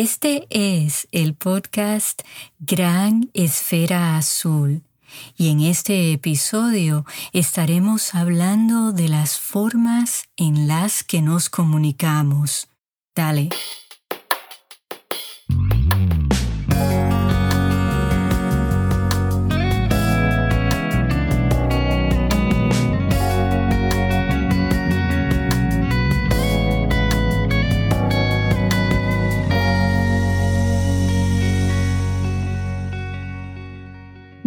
Este es el podcast Gran Esfera Azul y en este episodio estaremos hablando de las formas en las que nos comunicamos. Dale.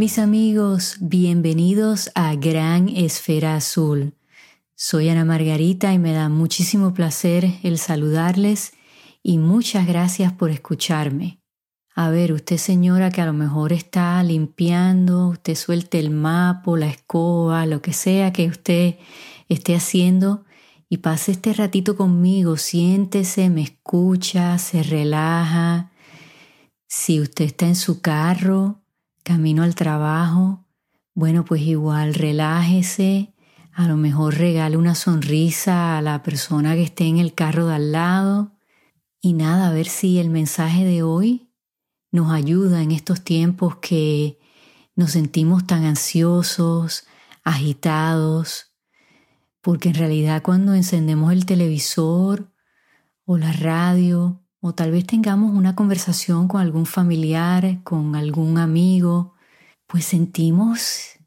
Mis amigos, bienvenidos a Gran Esfera Azul. Soy Ana Margarita y me da muchísimo placer el saludarles y muchas gracias por escucharme. A ver, usted señora que a lo mejor está limpiando, usted suelte el mapa, la escoba, lo que sea que usted esté haciendo y pase este ratito conmigo, siéntese, me escucha, se relaja. Si usted está en su carro, camino al trabajo, bueno, pues igual relájese, a lo mejor regale una sonrisa a la persona que esté en el carro de al lado. Y nada, a ver si el mensaje de hoy nos ayuda en estos tiempos que nos sentimos tan ansiosos, agitados, porque en realidad cuando encendemos el televisor o la radio o tal vez tengamos una conversación con algún familiar, con algún amigo, pues sentimos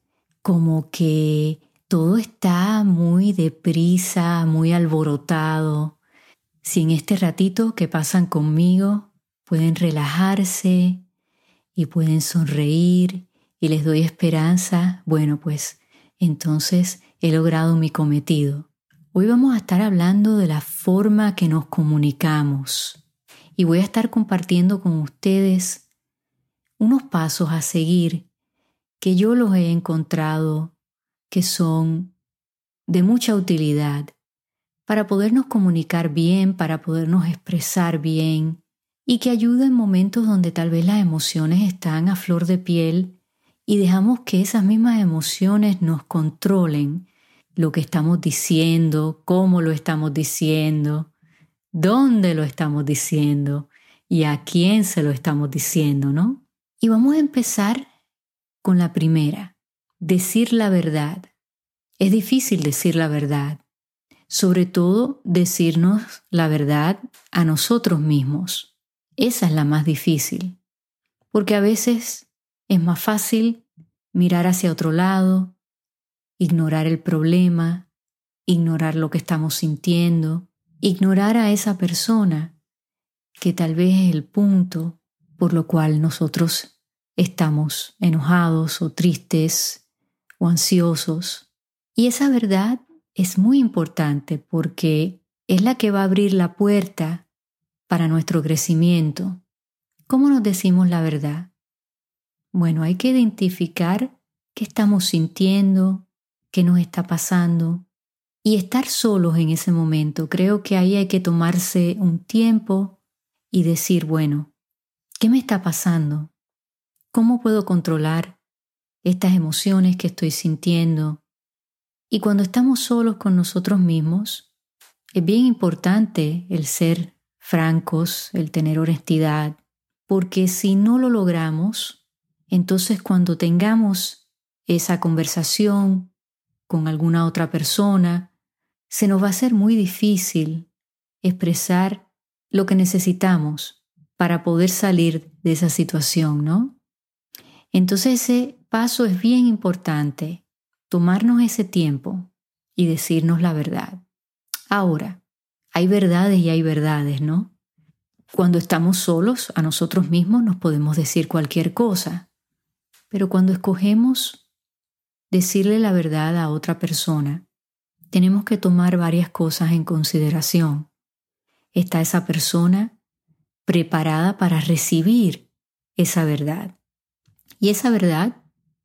como que todo está muy deprisa, muy alborotado. Si en este ratito que pasan conmigo pueden relajarse y pueden sonreír y les doy esperanza, bueno, pues entonces he logrado mi cometido. Hoy vamos a estar hablando de la forma que nos comunicamos y voy a estar compartiendo con ustedes unos pasos a seguir que yo los he encontrado que son de mucha utilidad para podernos comunicar bien, para podernos expresar bien y que ayuda en momentos donde tal vez las emociones están a flor de piel y dejamos que esas mismas emociones nos controlen lo que estamos diciendo, cómo lo estamos diciendo, dónde lo estamos diciendo y a quién se lo estamos diciendo, ¿no? Y vamos a empezar con la primera, decir la verdad. Es difícil decir la verdad, sobre todo decirnos la verdad a nosotros mismos. Esa es la más difícil, porque a veces es más fácil mirar hacia otro lado, ignorar el problema, ignorar lo que estamos sintiendo, ignorar a esa persona que tal vez es el punto por lo cual nosotros estamos enojados o tristes o ansiosos. Y esa verdad es muy importante porque es la que va a abrir la puerta para nuestro crecimiento. ¿Cómo nos decimos la verdad? Bueno, hay que identificar qué estamos sintiendo, qué nos está pasando, y estar solos en ese momento. Creo que ahí hay que tomarse un tiempo y decir, bueno, ¿qué me está pasando? ¿Cómo puedo controlar estas emociones que estoy sintiendo? Y cuando estamos solos con nosotros mismos, es bien importante el ser francos, el tener honestidad, porque si no lo logramos, entonces cuando tengamos esa conversación con alguna otra persona, se nos va a ser muy difícil expresar lo que necesitamos para poder salir de esa situación, ¿no? Entonces ese paso es bien importante, tomarnos ese tiempo y decirnos la verdad. Ahora, hay verdades y hay verdades, ¿no? Cuando estamos solos a nosotros mismos nos podemos decir cualquier cosa, pero cuando escogemos decirle la verdad a otra persona, tenemos que tomar varias cosas en consideración. ¿Está esa persona preparada para recibir esa verdad? ¿Y esa verdad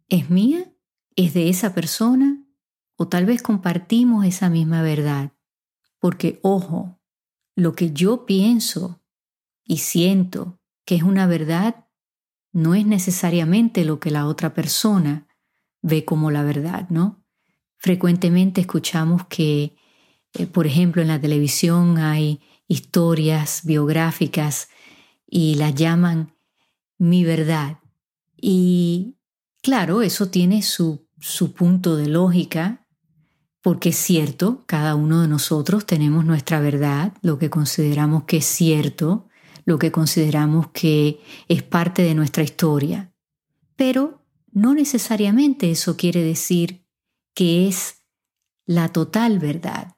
es mía? ¿Es de esa persona? ¿O tal vez compartimos esa misma verdad? Porque, ojo, lo que yo pienso y siento que es una verdad no es necesariamente lo que la otra persona ve como la verdad, ¿no? Frecuentemente escuchamos que, eh, por ejemplo, en la televisión hay historias biográficas y las llaman mi verdad. Y claro, eso tiene su, su punto de lógica, porque es cierto, cada uno de nosotros tenemos nuestra verdad, lo que consideramos que es cierto, lo que consideramos que es parte de nuestra historia. Pero no necesariamente eso quiere decir que es la total verdad,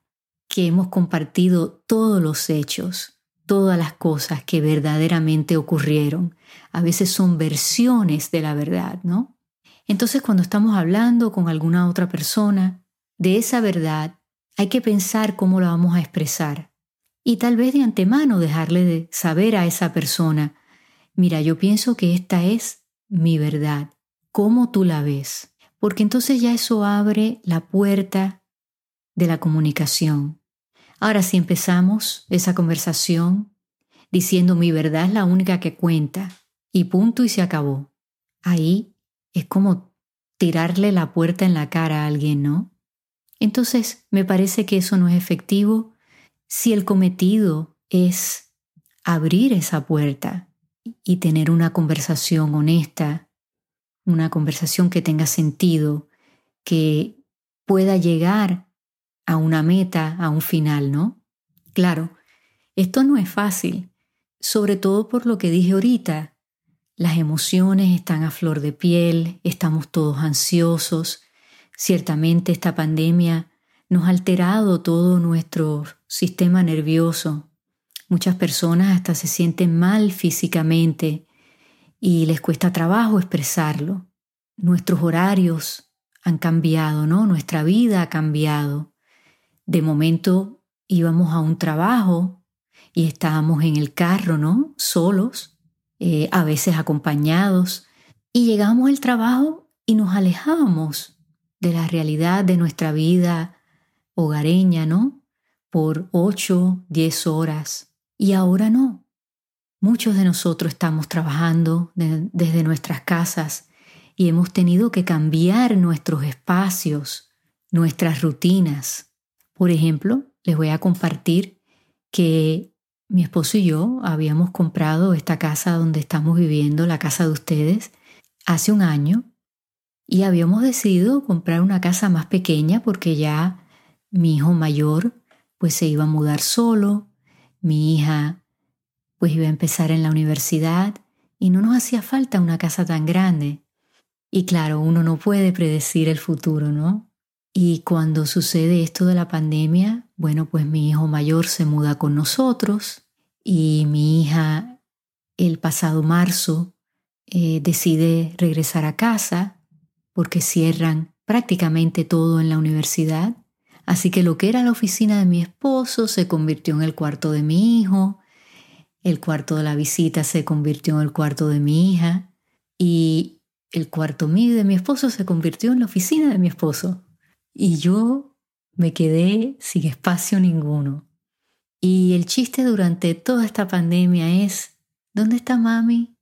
que hemos compartido todos los hechos, todas las cosas que verdaderamente ocurrieron. A veces son versiones de la verdad, ¿no? Entonces cuando estamos hablando con alguna otra persona de esa verdad, hay que pensar cómo la vamos a expresar y tal vez de antemano dejarle de saber a esa persona, mira, yo pienso que esta es mi verdad, ¿cómo tú la ves? Porque entonces ya eso abre la puerta de la comunicación. Ahora si empezamos esa conversación diciendo mi verdad es la única que cuenta y punto y se acabó, ahí es como tirarle la puerta en la cara a alguien, ¿no? Entonces me parece que eso no es efectivo si el cometido es abrir esa puerta y tener una conversación honesta, una conversación que tenga sentido, que pueda llegar a una meta, a un final, ¿no? Claro, esto no es fácil, sobre todo por lo que dije ahorita. Las emociones están a flor de piel, estamos todos ansiosos. Ciertamente esta pandemia nos ha alterado todo nuestro sistema nervioso. Muchas personas hasta se sienten mal físicamente y les cuesta trabajo expresarlo. Nuestros horarios han cambiado, ¿no? Nuestra vida ha cambiado. De momento íbamos a un trabajo y estábamos en el carro, ¿no? Solos, eh, a veces acompañados, y llegamos al trabajo y nos alejábamos de la realidad de nuestra vida hogareña, ¿no? por 8, 10 horas. Y ahora no. Muchos de nosotros estamos trabajando desde nuestras casas y hemos tenido que cambiar nuestros espacios, nuestras rutinas. Por ejemplo, les voy a compartir que mi esposo y yo habíamos comprado esta casa donde estamos viviendo, la casa de ustedes, hace un año y habíamos decidido comprar una casa más pequeña porque ya mi hijo mayor pues se iba a mudar solo, mi hija pues iba a empezar en la universidad y no nos hacía falta una casa tan grande. Y claro, uno no puede predecir el futuro, ¿no? Y cuando sucede esto de la pandemia, bueno, pues mi hijo mayor se muda con nosotros y mi hija el pasado marzo eh, decide regresar a casa porque cierran prácticamente todo en la universidad Así que lo que era la oficina de mi esposo se convirtió en el cuarto de mi hijo, el cuarto de la visita se convirtió en el cuarto de mi hija y el cuarto mío de mi esposo se convirtió en la oficina de mi esposo. Y yo me quedé sin espacio ninguno. Y el chiste durante toda esta pandemia es, ¿dónde está mami?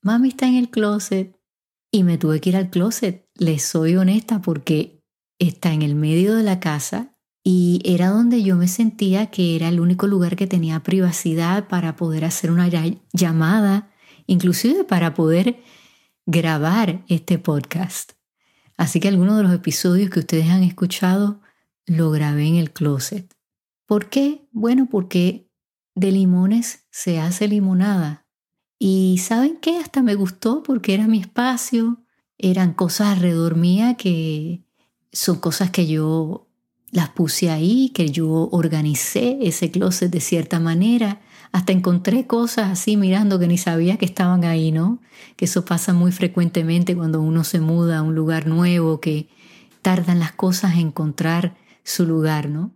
Mami está en el closet. Y me tuve que ir al closet, les soy honesta, porque está en el medio de la casa y era donde yo me sentía que era el único lugar que tenía privacidad para poder hacer una llamada, inclusive para poder grabar este podcast. Así que algunos de los episodios que ustedes han escuchado lo grabé en el closet. ¿Por qué? Bueno, porque de limones se hace limonada. Y ¿saben qué? Hasta me gustó porque era mi espacio, eran cosas alrededor mía que son cosas que yo las puse ahí, que yo organicé ese closet de cierta manera. Hasta encontré cosas así mirando que ni sabía que estaban ahí, ¿no? Que eso pasa muy frecuentemente cuando uno se muda a un lugar nuevo, que tardan las cosas en encontrar su lugar, ¿no?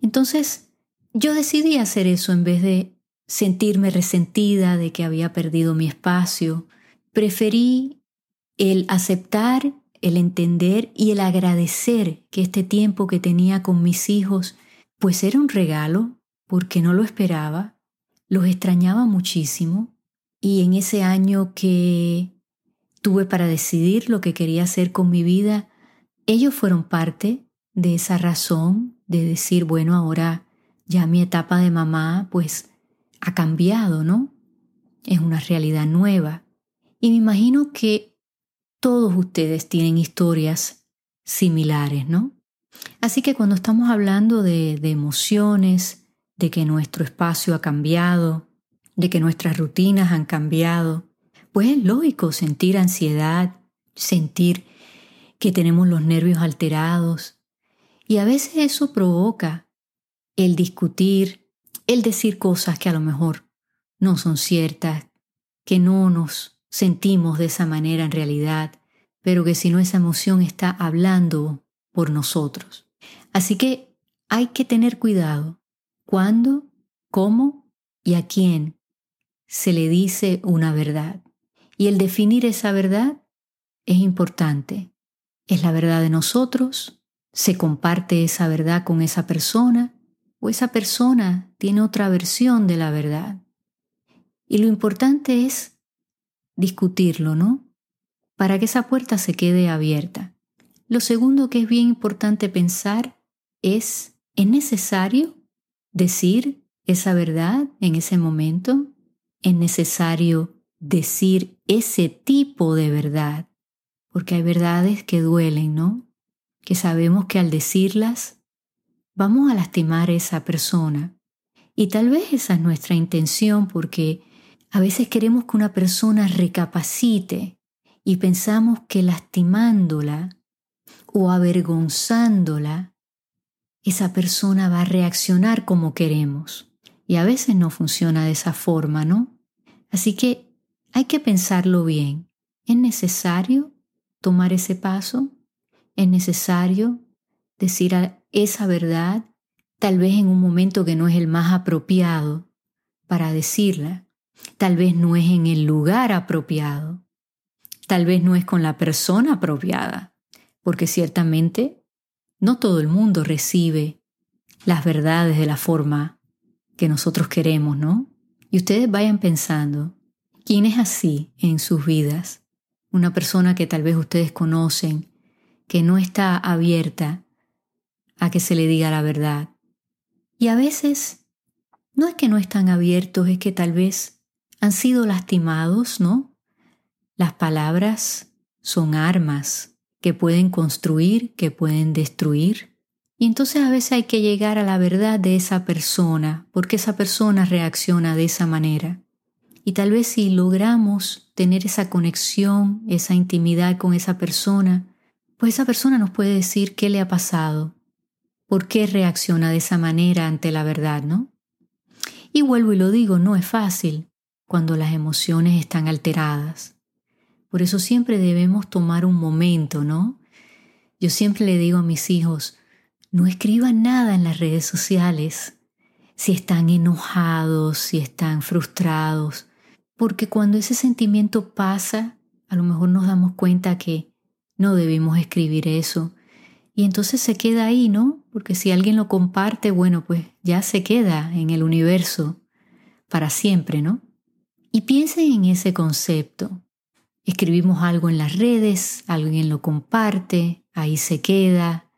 Entonces, yo decidí hacer eso en vez de sentirme resentida de que había perdido mi espacio. Preferí el aceptar el entender y el agradecer que este tiempo que tenía con mis hijos, pues era un regalo, porque no lo esperaba, los extrañaba muchísimo, y en ese año que tuve para decidir lo que quería hacer con mi vida, ellos fueron parte de esa razón de decir, bueno, ahora ya mi etapa de mamá pues ha cambiado, ¿no? es una realidad nueva. Y me imagino que todos ustedes tienen historias similares, ¿no? Así que cuando estamos hablando de, emociones, de que nuestro espacio ha cambiado, de que nuestras rutinas han cambiado, pues es lógico sentir ansiedad, sentir que tenemos los nervios alterados. Y a veces eso provoca el discutir, el decir cosas que a lo mejor no son ciertas, que no nos sentimos de esa manera en realidad, pero que si no esa emoción está hablando por nosotros. Así que hay que tener cuidado cuándo, cómo y a quién se le dice una verdad. Y el definir esa verdad es importante. ¿Es la verdad de nosotros? ¿Se comparte esa verdad con esa persona? ¿O esa persona tiene otra versión de la verdad? Y lo importante es discutirlo, ¿no? Para que esa puerta se quede abierta. Lo segundo que es bien importante pensar es, ¿es necesario decir esa verdad en ese momento? ¿Es necesario decir ese tipo de verdad? Porque hay verdades que duelen, ¿no? Que sabemos que al decirlas vamos a lastimar a esa persona. Y tal vez esa es nuestra intención porque a veces queremos que una persona recapacite y pensamos que lastimándola o avergonzándola, esa persona va a reaccionar como queremos. Y a veces no funciona de esa forma, ¿no? Así que hay que pensarlo bien. ¿Es necesario tomar ese paso? ¿Es necesario decir esa verdad, tal vez en un momento que no es el más apropiado para decirla? Tal vez no es en el lugar apropiado. Tal vez no es con la persona apropiada. Porque ciertamente no todo el mundo recibe las verdades de la forma que nosotros queremos, ¿no? Y ustedes vayan pensando, ¿quién es así en sus vidas? Una persona que tal vez ustedes conocen, que no está abierta a que se le diga la verdad. Y a veces no es que no están abiertos, es que tal vez han sido lastimados, ¿no? Las palabras son armas que pueden construir, que pueden destruir. Y entonces a veces hay que llegar a la verdad de esa persona, porque esa persona reacciona de esa manera. Y tal vez si logramos tener esa conexión, esa intimidad con esa persona, pues esa persona nos puede decir qué le ha pasado, por qué reacciona de esa manera ante la verdad, ¿no? Y vuelvo y lo digo, no es fácil, cuando las emociones están alteradas. Por eso siempre debemos tomar un momento, ¿no? Yo siempre le digo a mis hijos, no escriban nada en las redes sociales si están enojados, si están frustrados, porque cuando ese sentimiento pasa, a lo mejor nos damos cuenta que no debimos escribir eso. Y entonces se queda ahí, ¿no? Porque si alguien lo comparte, bueno, pues ya se queda en el universo para siempre, ¿no? Y piensen en ese concepto. Escribimos algo en las redes, alguien lo comparte, ahí se queda.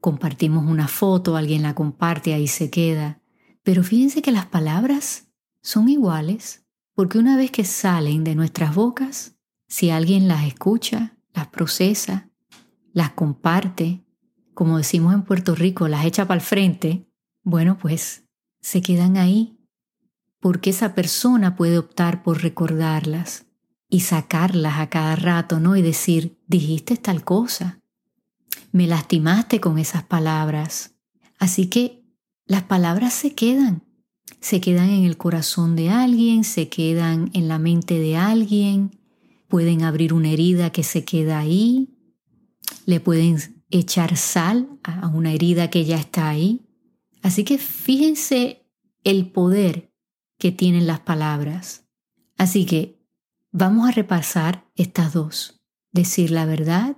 Compartimos una foto, alguien la comparte, ahí se queda. Pero fíjense que las palabras son iguales, porque una vez que salen de nuestras bocas, si alguien las escucha, las procesa, las comparte, como decimos en Puerto Rico, las echa para el frente, bueno, pues se quedan ahí porque esa persona puede optar por recordarlas y sacarlas a cada rato, ¿no? Y decir, dijiste tal cosa, me lastimaste con esas palabras. Así que las palabras se quedan, se quedan en el corazón de alguien, se quedan en la mente de alguien, pueden abrir una herida que se queda ahí, le pueden echar sal a una herida que ya está ahí. Así que fíjense el poder que tienen las palabras. Así que vamos a repasar estas dos, decir la verdad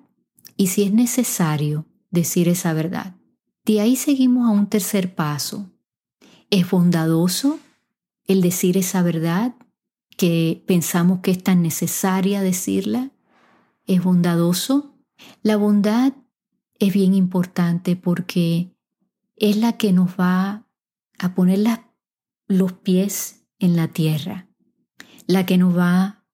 y si es necesario decir esa verdad. De ahí seguimos a un tercer paso. ¿Es bondadoso el decir esa verdad que pensamos que es tan necesaria decirla? ¿Es bondadoso? La bondad es bien importante porque es la que nos va a poner las los pies en la tierra. la que nos va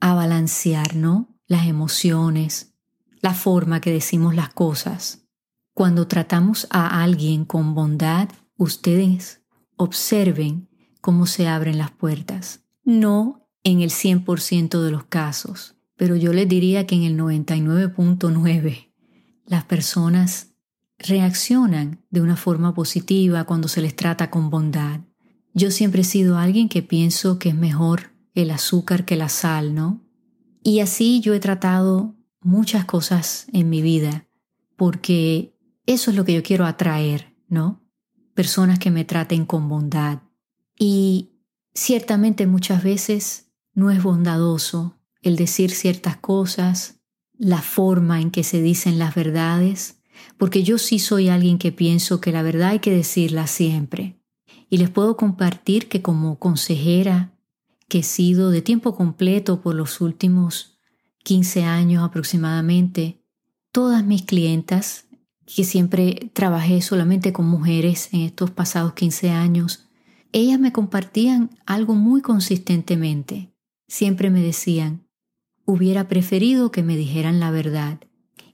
a balancear, ¿no? Las emociones, la forma que decimos las cosas. Cuando tratamos a alguien con bondad, ustedes observen cómo se abren las puertas. No en el 100% de los casos, pero yo les diría que en el 99.9 las personas reaccionan de una forma positiva cuando se les trata con bondad. Yo siempre he sido alguien que pienso que es mejor el azúcar que la sal, ¿no? Y así yo he tratado muchas cosas en mi vida, porque eso es lo que yo quiero atraer, ¿no? Personas que me traten con bondad. Y ciertamente muchas veces no es bondadoso el decir ciertas cosas, la forma en que se dicen las verdades, porque yo sí soy alguien que pienso que la verdad hay que decirla siempre. Y les puedo compartir que como consejera que he sido de tiempo completo por los últimos 15 años aproximadamente, todas mis clientas, que siempre trabajé solamente con mujeres en estos pasados 15 años, ellas me compartían algo muy consistentemente. Siempre me decían, hubiera preferido que me dijeran la verdad.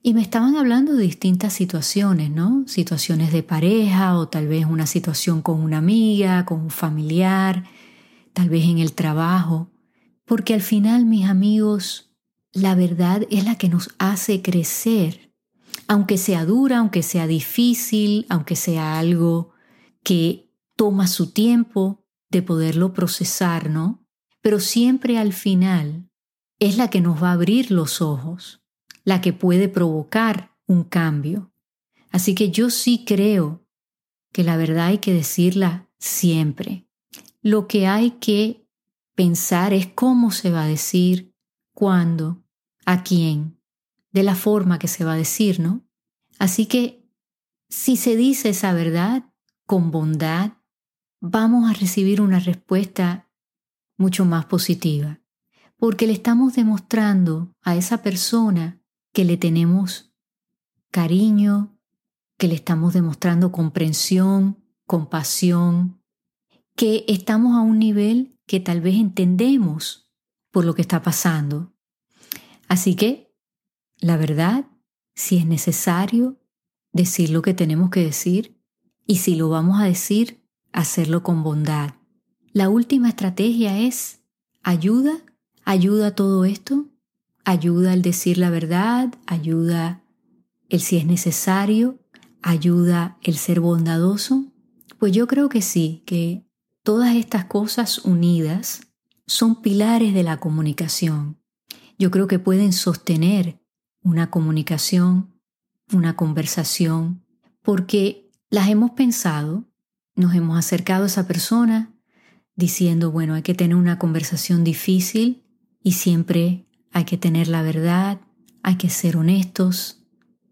Y me estaban hablando de distintas situaciones, ¿no? Situaciones de pareja o tal vez una situación con una amiga, con un familiar, tal vez en el trabajo. Porque al final, mis amigos, la verdad es la que nos hace crecer. Aunque sea dura, aunque sea difícil, aunque sea algo que toma su tiempo de poderlo procesar, ¿no? Pero siempre al final es la que nos va a abrir los ojos, la que puede provocar un cambio. Así que yo sí creo que la verdad hay que decirla siempre. Lo que hay que pensar es cómo se va a decir, cuándo, a quién, de la forma que se va a decir, ¿no? Así que si se dice esa verdad con bondad, vamos a recibir una respuesta mucho más positiva porque le estamos demostrando a esa persona que le tenemos cariño, que le estamos demostrando comprensión, compasión, que estamos a un nivel que tal vez entendemos por lo que está pasando. Así que, la verdad, si es necesario decir lo que tenemos que decir y si lo vamos a decir, hacerlo con bondad. La última estrategia es ayuda ¿Ayuda todo esto? ¿Ayuda el decir la verdad? ¿Ayuda el si es necesario? ¿Ayuda el ser bondadoso? Pues yo creo que sí, que todas estas cosas unidas son pilares de la comunicación. Yo creo que pueden sostener una comunicación, una conversación, porque las hemos pensado, nos hemos acercado a esa persona diciendo, bueno, hay que tener una conversación difícil, y siempre hay que tener la verdad, hay que ser honestos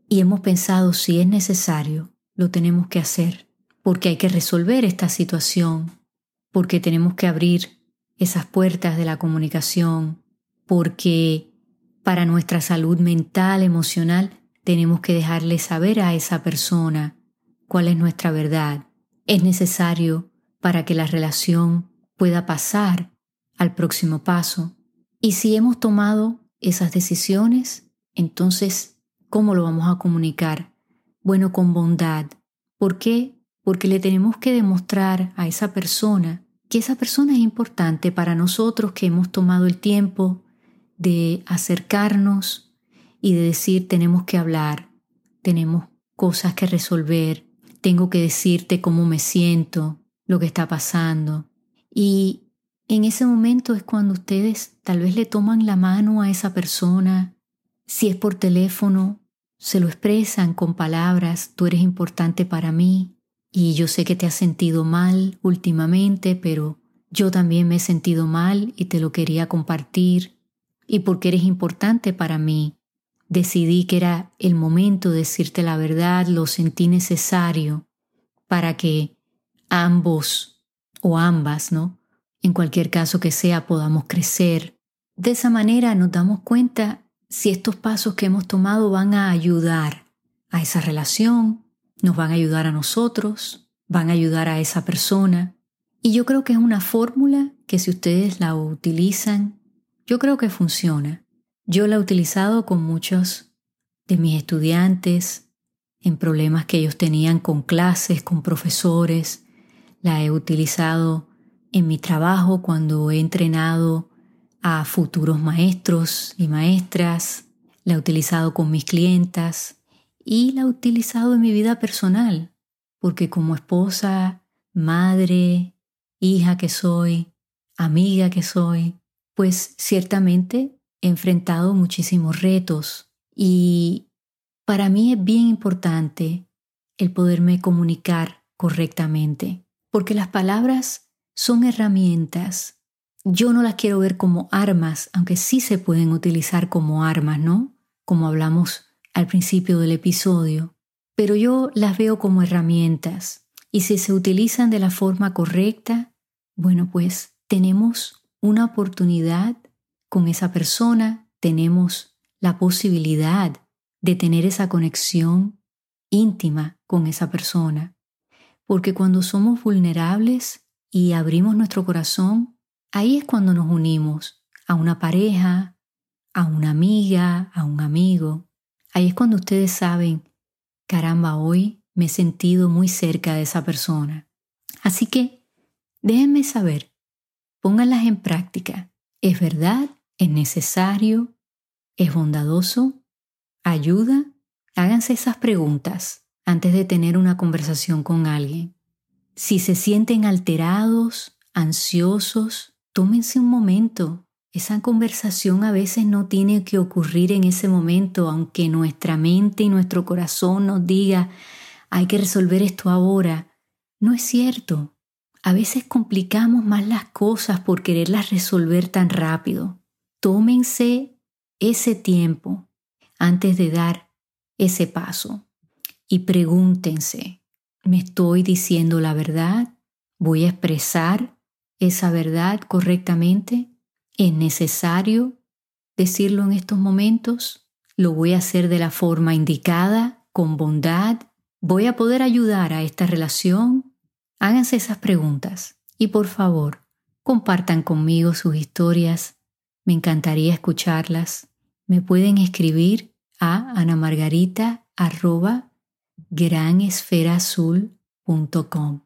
y hemos pensado si es necesario, lo tenemos que hacer, porque hay que resolver esta situación, porque tenemos que abrir esas puertas de la comunicación, porque para nuestra salud mental, emocional, tenemos que dejarle saber a esa persona cuál es nuestra verdad. Es necesario para que la relación pueda pasar al próximo paso. Y si hemos tomado esas decisiones, entonces, ¿cómo lo vamos a comunicar? Bueno, con bondad. ¿Por qué? Porque le tenemos que demostrar a esa persona que esa persona es importante para nosotros que hemos tomado el tiempo de acercarnos y de decir tenemos que hablar, tenemos cosas que resolver, tengo que decirte cómo me siento, lo que está pasando. Y en ese momento es cuando ustedes tal vez le toman la mano a esa persona, si es por teléfono, se lo expresan con palabras, tú eres importante para mí y yo sé que te has sentido mal últimamente, pero yo también me he sentido mal y te lo quería compartir y porque eres importante para mí, decidí que era el momento de decirte la verdad, lo sentí necesario para que ambos o ambas, ¿no? En cualquier caso que sea, podamos crecer. De esa manera nos damos cuenta si estos pasos que hemos tomado van a ayudar a esa relación, nos van a ayudar a nosotros, van a ayudar a esa persona. Y yo creo que es una fórmula que si ustedes la utilizan, yo creo que funciona. Yo la he utilizado con muchos de mis estudiantes en problemas que ellos tenían con clases, con profesores. La he utilizado en mi trabajo cuando he entrenado a futuros maestros y maestras. La he utilizado con mis clientas y la he utilizado en mi vida personal, porque como esposa, madre, hija que soy, amiga que soy, pues ciertamente he enfrentado muchísimos retos y para mí es bien importante el poderme comunicar correctamente, porque las palabras son herramientas. Yo no las quiero ver como armas, aunque sí se pueden utilizar como armas, ¿no? Como hablamos al principio del episodio, pero yo las veo como herramientas y si se utilizan de la forma correcta, bueno, pues tenemos una oportunidad con esa persona, tenemos la posibilidad de tener esa conexión íntima con esa persona. Porque cuando somos vulnerables y abrimos nuestro corazón, ahí es cuando nos unimos a una pareja, a una amiga, a un amigo. Ahí es cuando ustedes saben, caramba, hoy me he sentido muy cerca de esa persona. Así que déjenme saber, pónganlas en práctica. ¿Es verdad? ¿Es necesario? ¿Es bondadoso? ¿Ayuda? Háganse esas preguntas antes de tener una conversación con alguien. Si se sienten alterados, ansiosos, tómense un momento esa conversación a veces no tiene que ocurrir en ese momento, aunque nuestra mente y nuestro corazón nos diga, hay que resolver esto ahora. No es cierto. A veces complicamos más las cosas por quererlas resolver tan rápido. Tómense ese tiempo antes de dar ese paso y pregúntense, ¿me estoy diciendo la verdad? ¿Voy a expresar esa verdad correctamente? ¿Es necesario decirlo en estos momentos? ¿Lo voy a hacer de la forma indicada, con bondad? ¿Voy a poder ayudar a esta relación? Háganse esas preguntas y por favor, compartan conmigo sus historias. Me encantaría escucharlas. Me pueden escribir a anamargarita.granesferazul.com.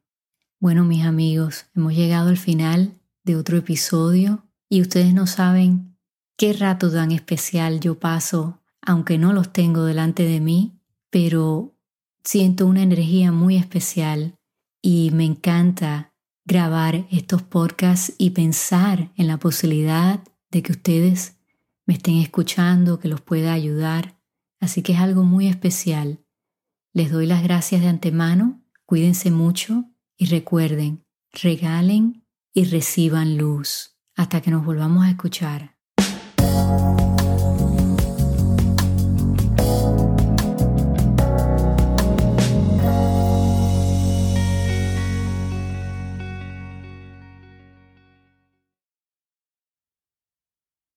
Bueno, mis amigos, hemos llegado al final de otro episodio y ustedes no saben qué rato tan especial yo paso, aunque no los tengo delante de mí, pero siento una energía muy especial y me encanta grabar estos podcasts y pensar en la posibilidad de que ustedes me estén escuchando, que los pueda ayudar. Así que es algo muy especial. Les doy las gracias de antemano, cuídense mucho y recuerden, regalen y reciban luz hasta que nos volvamos a escuchar.